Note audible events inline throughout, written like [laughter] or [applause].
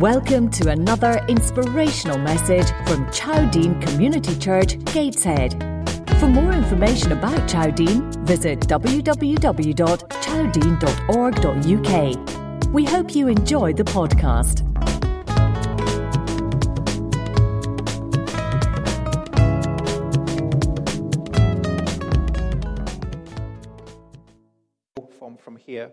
Welcome to another inspirational message from Chowdene Community Church, Gateshead. For more information about Chowdene, visit www.chowdene.org.uk. We hope you enjoy the podcast. from, from here.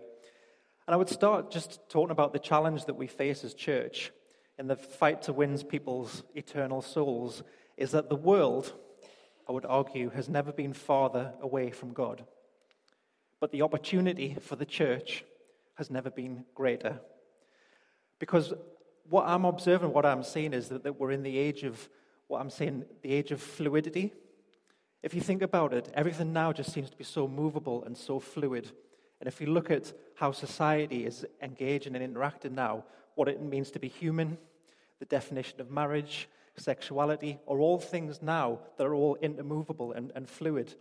And I would start just talking about the challenge that we face as church in the fight to win people's eternal souls is that the world, I would argue, has never been farther away from God. But the opportunity for the church has never been greater. Because what I'm observing, what I'm seeing is that, that we're in the age of, what I'm saying, the age of fluidity. If you think about it, everything now just seems to be so movable and so fluid. And if you look at how society is engaging and interacting now, what it means to be human, the definition of marriage, sexuality, are all things now that are all intermovable and, and fluid.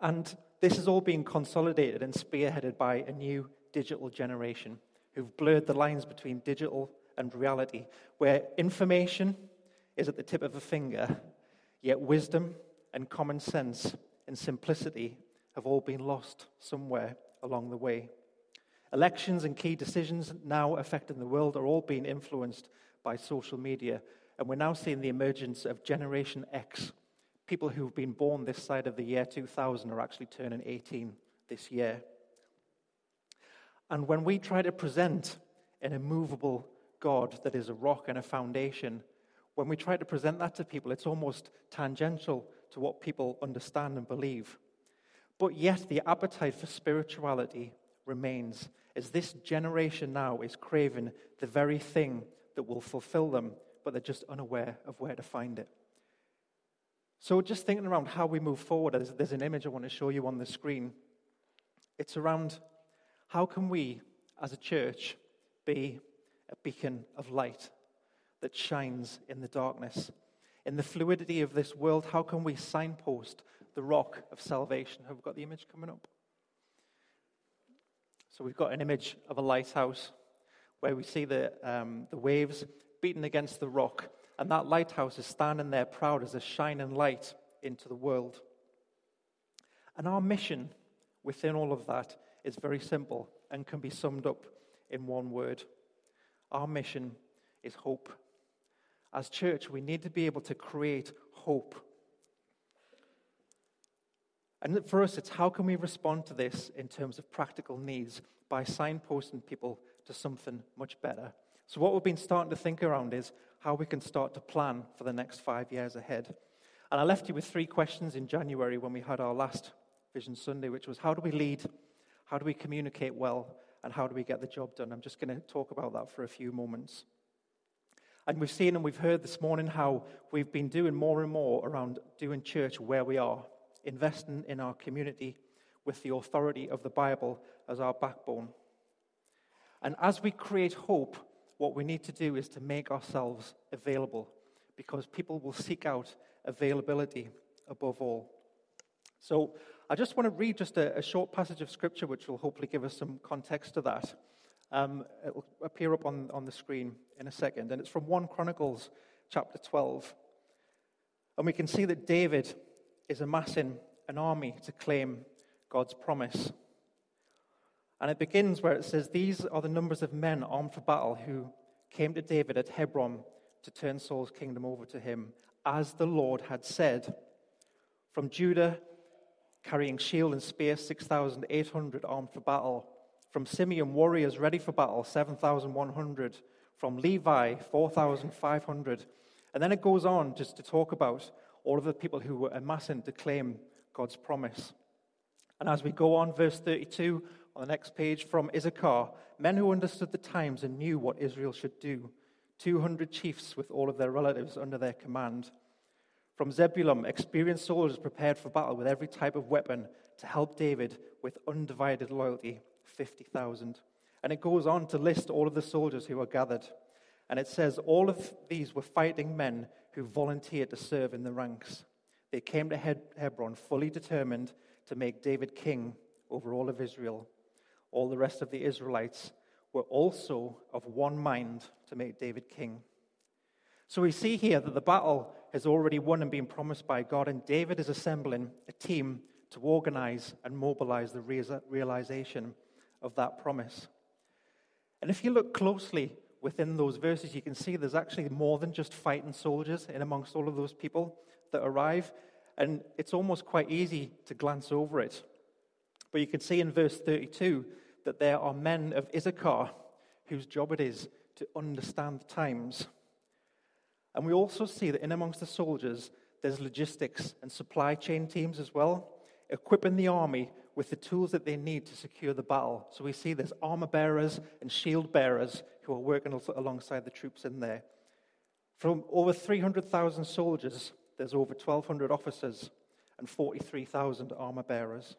And this is all being consolidated and spearheaded by a new digital generation who've blurred the lines between digital and reality, where information is at the tip of a finger, yet wisdom and common sense and simplicity have all been lost somewhere along the way. Elections and key decisions now affecting the world are all being influenced by social media. And we're now seeing the emergence of Generation X. People who've been born this side of the year 2000 are actually turning 18 this year. And when we try to present an immovable God that is a rock and a foundation, when we try to present that to people, it's almost tangential to what people understand and believe. But yet, the appetite for spirituality remains, as this generation now is craving the very thing that will fulfill them, but they're just unaware of where to find it. So, just thinking around how we move forward, there's, there's an image I want to show you on the screen. It's around how can we, as a church, be a beacon of light that shines in the darkness? In the fluidity of this world, how can we signpost the rock of salvation. Have we got the image coming up? So we've got an image of a lighthouse where we see the, um, the waves beating against the rock, and that lighthouse is standing there proud as a shining light into the world. And our mission within all of that is very simple and can be summed up in one word. Our mission is hope. As church, we need to be able to create hope and for us, it's how can we respond to this in terms of practical needs by signposting people to something much better. So, what we've been starting to think around is how we can start to plan for the next five years ahead. And I left you with three questions in January when we had our last Vision Sunday, which was how do we lead, how do we communicate well, and how do we get the job done? I'm just going to talk about that for a few moments. And we've seen and we've heard this morning how we've been doing more and more around doing church where we are investing in our community with the authority of the Bible as our backbone. And as we create hope, what we need to do is to make ourselves available because people will seek out availability above all. So I just want to read just a, a short passage of scripture which will hopefully give us some context to that. Um, it will appear up on, on the screen in a second. And it's from 1 Chronicles chapter 12. And we can see that David is amassing an army to claim God's promise. And it begins where it says, These are the numbers of men armed for battle who came to David at Hebron to turn Saul's kingdom over to him, as the Lord had said. From Judah, carrying shield and spear, 6,800 armed for battle. From Simeon, warriors ready for battle, 7,100. From Levi, 4,500. And then it goes on just to talk about all of the people who were amassing to claim God's promise. And as we go on, verse 32 on the next page from Issachar, men who understood the times and knew what Israel should do, 200 chiefs with all of their relatives under their command. From Zebulun, experienced soldiers prepared for battle with every type of weapon to help David with undivided loyalty, 50,000. And it goes on to list all of the soldiers who were gathered. And it says, All of these were fighting men who volunteered to serve in the ranks. They came to Hebron fully determined to make David king over all of Israel. All the rest of the Israelites were also of one mind to make David king. So we see here that the battle has already won and been promised by God, and David is assembling a team to organize and mobilize the realization of that promise. And if you look closely within those verses, you can see there's actually more than just fighting soldiers in amongst all of those people that arrive. And it's almost quite easy to glance over it. But you can see in verse 32 that there are men of Issachar whose job it is to understand the times. And we also see that in amongst the soldiers, there's logistics and supply chain teams as well, equipping the army with the tools that they need to secure the battle. So we see there's armor bearers and shield bearers who are working alongside the troops in there. From over 300,000 soldiers, there's over 1,200 officers and 43,000 armor bearers.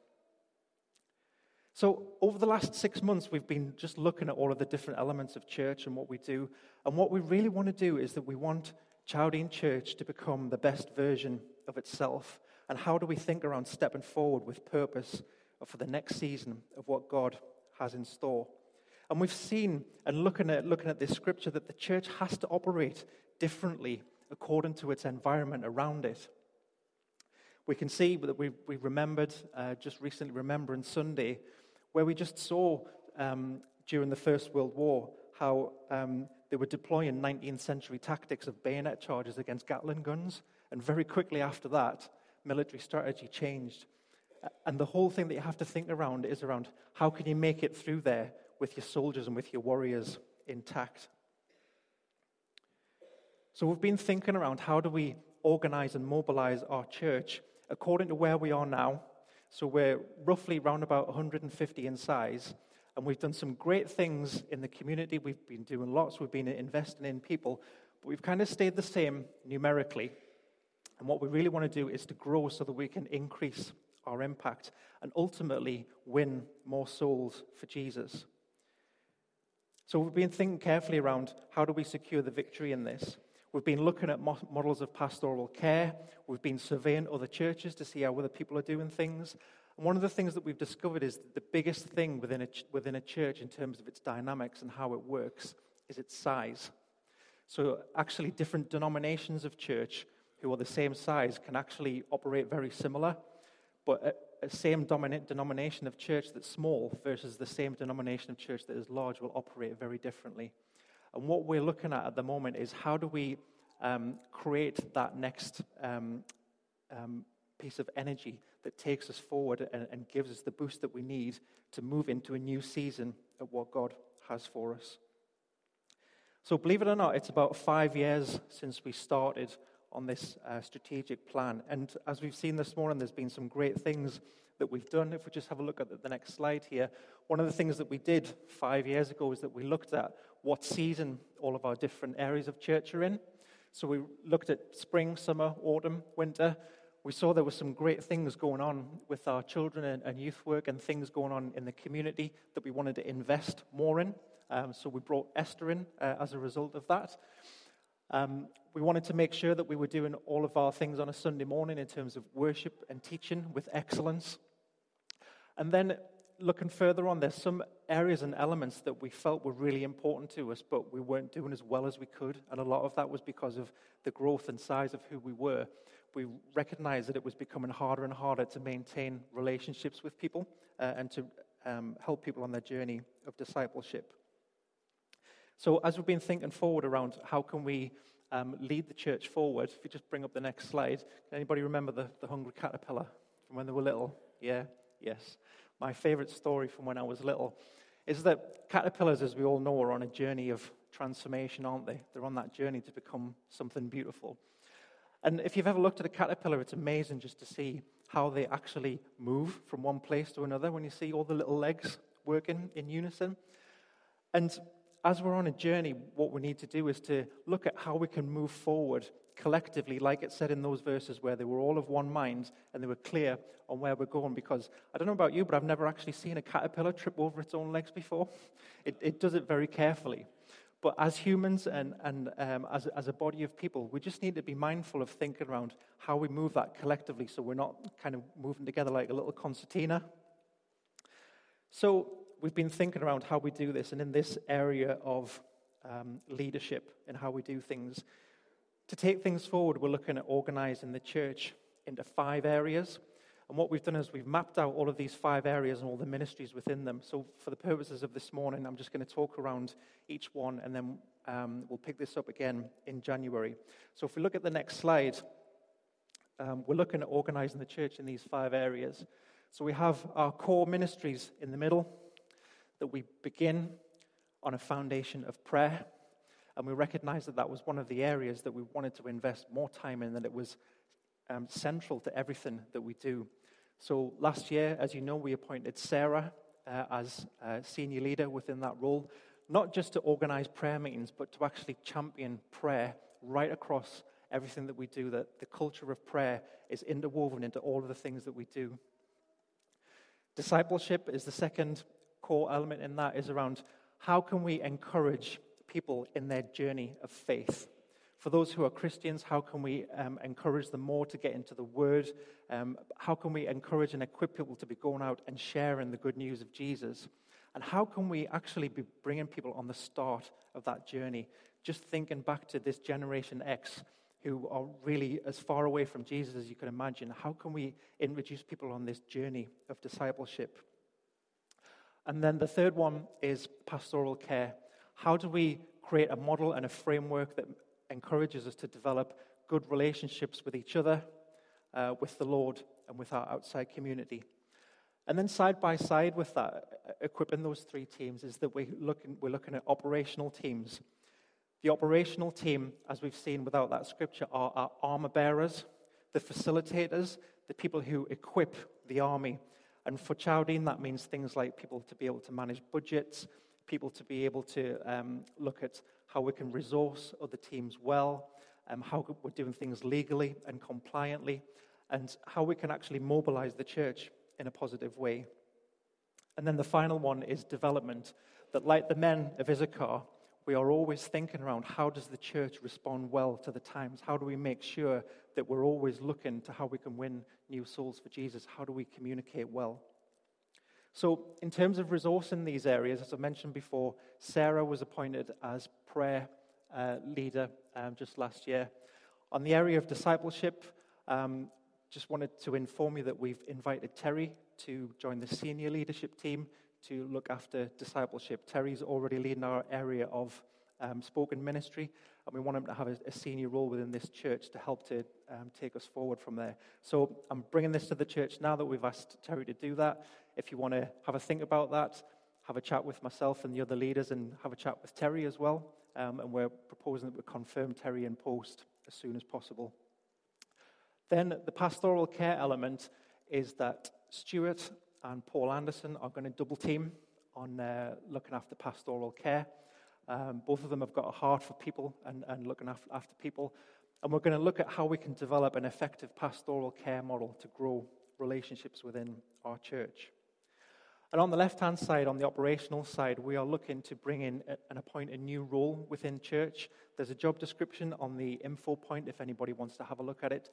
So, over the last six months, we've been just looking at all of the different elements of church and what we do. And what we really want to do is that we want Chowdene Church to become the best version of itself. And how do we think around stepping forward with purpose for the next season of what God has in store? And we've seen and looking at, looking at this scripture that the church has to operate differently according to its environment around it. We can see that we, we remembered uh, just recently, Remembrance Sunday, where we just saw um, during the First World War how um, they were deploying 19th century tactics of bayonet charges against Gatling guns. And very quickly after that, military strategy changed. And the whole thing that you have to think around is around how can you make it through there with your soldiers and with your warriors intact. So we've been thinking around how do we organize and mobilize our church according to where we are now so we're roughly around about 150 in size. And we've done some great things in the community. We've been doing lots. We've been investing in people. But we've kind of stayed the same numerically. And what we really want to do is to grow so that we can increase our impact and ultimately win more souls for Jesus. So we've been thinking carefully around how do we secure the victory in this. We've been looking at models of pastoral care. We've been surveying other churches to see how other people are doing things. And one of the things that we've discovered is that the biggest thing within a, within a church in terms of its dynamics and how it works is its size. So, actually, different denominations of church who are the same size can actually operate very similar, but same dominant denomination of church that's small versus the same denomination of church that is large will operate very differently. And what we're looking at at the moment is how do we um, create that next um, um, piece of energy that takes us forward and, and gives us the boost that we need to move into a new season of what God has for us. So, believe it or not, it's about five years since we started on this uh, strategic plan. And as we've seen this morning, there's been some great things that we've done. If we just have a look at the next slide here, one of the things that we did five years ago is that we looked at what season all of our different areas of church are in. So we looked at spring, summer, autumn, winter. We saw there were some great things going on with our children and, youth work and things going on in the community that we wanted to invest more in. Um, so we brought Esther in uh, as a result of that. Um, we wanted to make sure that we were doing all of our things on a Sunday morning in terms of worship and teaching with excellence. And then looking further on, there's some areas and elements that we felt were really important to us, but we weren't doing as well as we could. And a lot of that was because of the growth and size of who we were. We recognized that it was becoming harder and harder to maintain relationships with people uh, and to um, help people on their journey of discipleship. So, as we've been thinking forward around how can we um, lead the church forward, if you just bring up the next slide, can anybody remember the, the hungry caterpillar from when they were little? Yeah, yes my favorite story from when I was little is that caterpillars, as we all know, are on a journey of transformation, aren't they? They're on that journey to become something beautiful. And if you've ever looked at a caterpillar, it's amazing just to see how they actually move from one place to another when you see all the little legs working in unison. And as we're on a journey, what we need to do is to look at how we can move forward collectively, like it said in those verses where they were all of one mind and they were clear on where we're going. Because I don't know about you, but I've never actually seen a caterpillar trip over its own legs before. [laughs] It, it does it very carefully. But as humans and, and um, as, as a body of people, we just need to be mindful of thinking around how we move that collectively so we're not kind of moving together like a little concertina. So we've been thinking around how we do this, and in this area of um, leadership and how we do things. To take things forward, we're looking at organizing the church into five areas. And what we've done is we've mapped out all of these five areas and all the ministries within them. So, for the purposes of this morning, I'm just going to talk around each one and then um, we'll pick this up again in January. So, if we look at the next slide, um, we're looking at organizing the church in these five areas. So, we have our core ministries in the middle that we begin on a foundation of prayer. And we recognize that that was one of the areas that we wanted to invest more time in, that it was um, central to everything that we do. So last year, as you know, we appointed Sarah uh, as senior leader within that role, not just to organize prayer meetings, but to actually champion prayer right across everything that we do, that the culture of prayer is interwoven into all of the things that we do. Discipleship is the second core element in that, is around how can we encourage people in their journey of faith? For those who are Christians, how can we um, encourage them more to get into the Word? Um, how can we encourage and equip people to be going out and sharing the good news of Jesus? And how can we actually be bringing people on the start of that journey? Just thinking back to this Generation X who are really as far away from Jesus as you can imagine, how can we introduce people on this journey of discipleship? And then the third one is pastoral care. How do we create a model and a framework that encourages us to develop good relationships with each other, uh, with the Lord, and with our outside community. And then, side by side with that, equipping those three teams, is that we're looking, we're looking at operational teams. The operational team, as we've seen without that scripture, are our armor bearers, the facilitators, the people who equip the army. And for Chowdene, that means things like people to be able to manage budgets, people to be able to um, look at how we can resource other teams well, um, how we're doing things legally and compliantly, and how we can actually mobilize the church in a positive way. And then the final one is development. That, like the men of Issachar, we are always thinking around how does the church respond well to the times? How do we make sure that we're always looking to how we can win new souls for Jesus? How do we communicate well? So, in terms of resourcing these areas, as I mentioned before, Sarah was appointed as prayer uh, leader um, just last year. On the area of discipleship, um, just wanted to inform you that we've invited Terry to join the senior leadership team to look after discipleship. Terry's already leading our area of um, spoken ministry, and we want him to have a, a, senior role within this church to help to um, take us forward from there. So I'm bringing this to the church now that we've asked Terry to do that. If you want to have a think about that, have a chat with myself and the other leaders, and have a chat with Terry as well. Um, and we're proposing that we confirm Terry in post as soon as possible. Then the pastoral care element is that Stuart and Paul Anderson are going to double team on uh, looking after pastoral care. Um, both of them have got a heart for people and, and looking after, after people. And we're going to look at how we can develop an effective pastoral care model to grow relationships within our church. And on the left hand side, on the operational side, we are looking to bring in and appoint a new role within church. There's a job description on the info point if anybody wants to have a look at it.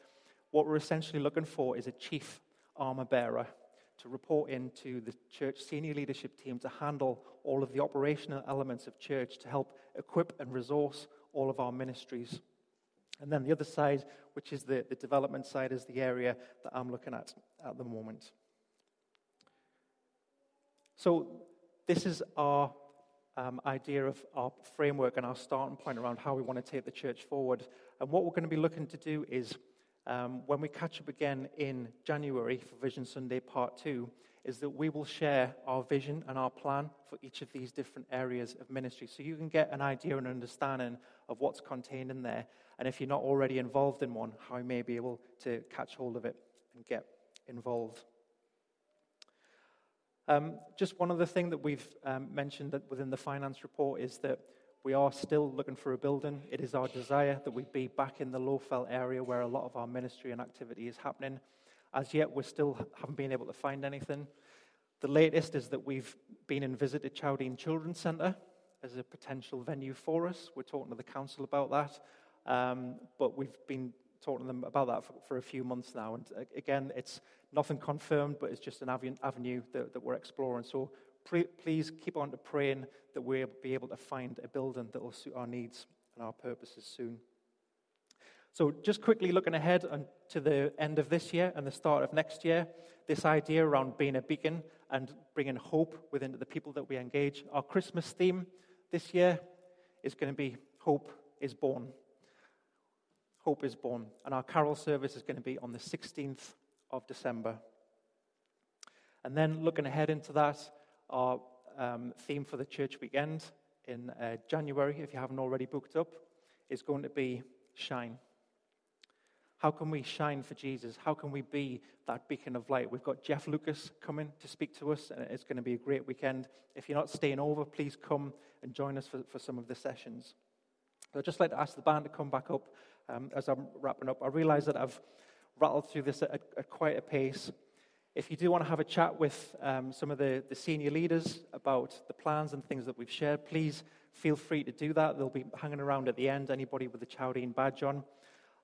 What we're essentially looking for is a chief armor bearer to report into the church senior leadership team to handle all of the operational elements of church to help equip and resource all of our ministries. And then the other side, which is the, the development side, is the area that I'm looking at at the moment. So, this is our um, idea of our framework and our starting point around how we want to take the church forward. And what we're going to be looking to do is um, when we catch up again in January for Vision Sunday Part 2, is that we will share our vision and our plan for each of these different areas of ministry. So you can get an idea and understanding of what's contained in there. And if you're not already involved in one, how you may be able to catch hold of it and get involved. Um, just one other thing that we've um, mentioned that within the finance report is that we are still looking for a building. It is our desire that we be back in the Low Fell area where a lot of our ministry and activity is happening. As yet, we still haven't been able to find anything. The latest is that we've been and visited Chowdene Children's Centre as a potential venue for us. We're talking to the council about that. Um, but we've been talking to them about that for, for, a few months now. And again, it's nothing confirmed, but it's just an avenue that, that we're exploring. So please keep on to praying that we'll be able to find a building that will suit our needs and our purposes soon. So, just quickly looking ahead to the end of this year and the start of next year, this idea around being a beacon and bringing hope within the people that we engage. Our Christmas theme this year is going to be Hope is Born. Hope is Born. And our carol service is going to be on the 16th of December. And then looking ahead into that, our um, theme for the church weekend in uh, January, if you haven't already booked up, is going to be Shine. How can we shine for Jesus? How can we be that beacon of light? We've got Jeff Lucas coming to speak to us, and it's going to be a great weekend. If you're not staying over, please come and join us for, for some of the sessions. I'd just like to ask the band to come back up um, as I'm wrapping up. I realize that I've rattled through this at, at quite a pace. If you do want to have a chat with um, some of the, the senior leaders about the plans and things that we've shared, please feel free to do that. They'll be hanging around at the end, anybody with the Chowdene badge on.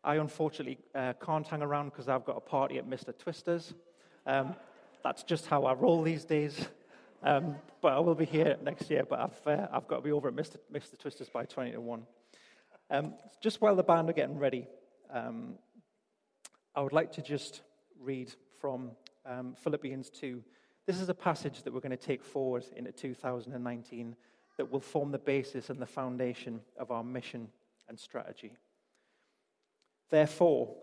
I unfortunately uh, can't hang around because I've got a party at Mr. Twister's. Um, that's just how I roll these days. Um, but I will be here next year, but I've, uh, I've got to be over at Mr. Mr. Twister's by 20 to 1. Um, just while the band are getting ready, um, I would like to just read from um, Philippians 2. This is a passage that we're going to take forward into 2019 that will form the basis and the foundation of our mission and strategy. Therefore,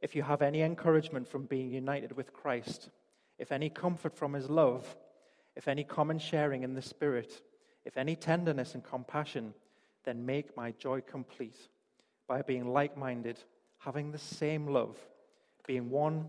if you have any encouragement from being united with Christ, if any comfort from his love, if any common sharing in the Spirit, if any tenderness and compassion, then make my joy complete by being like minded, having the same love, being one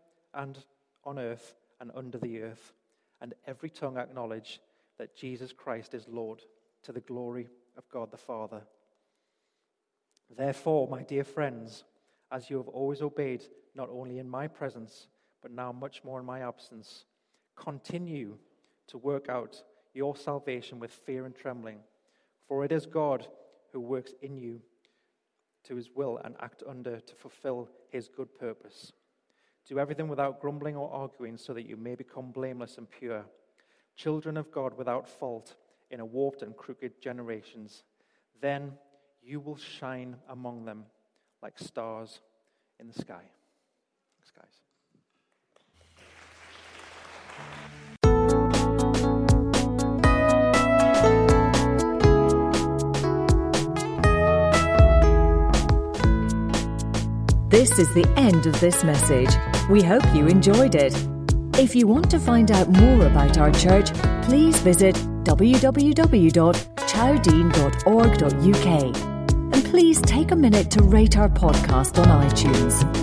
and on earth and under the earth, and every tongue acknowledge that Jesus Christ is Lord to the glory of God the Father. Therefore, my dear friends, as you have always obeyed, not only in my presence, but now much more in my absence, continue to work out your salvation with fear and trembling. For it is God who works in you to his will and act under to fulfill his good purpose. Do everything without grumbling or arguing, so that you may become blameless and pure, children of God without fault in a warped and crooked generations. Then you will shine among them like stars in the sky. Thanks, guys. This is the end of this message. We hope you enjoyed it. If you want to find out more about our church, please visit www.chowdene.org.uk and please take a minute to rate our podcast on iTunes.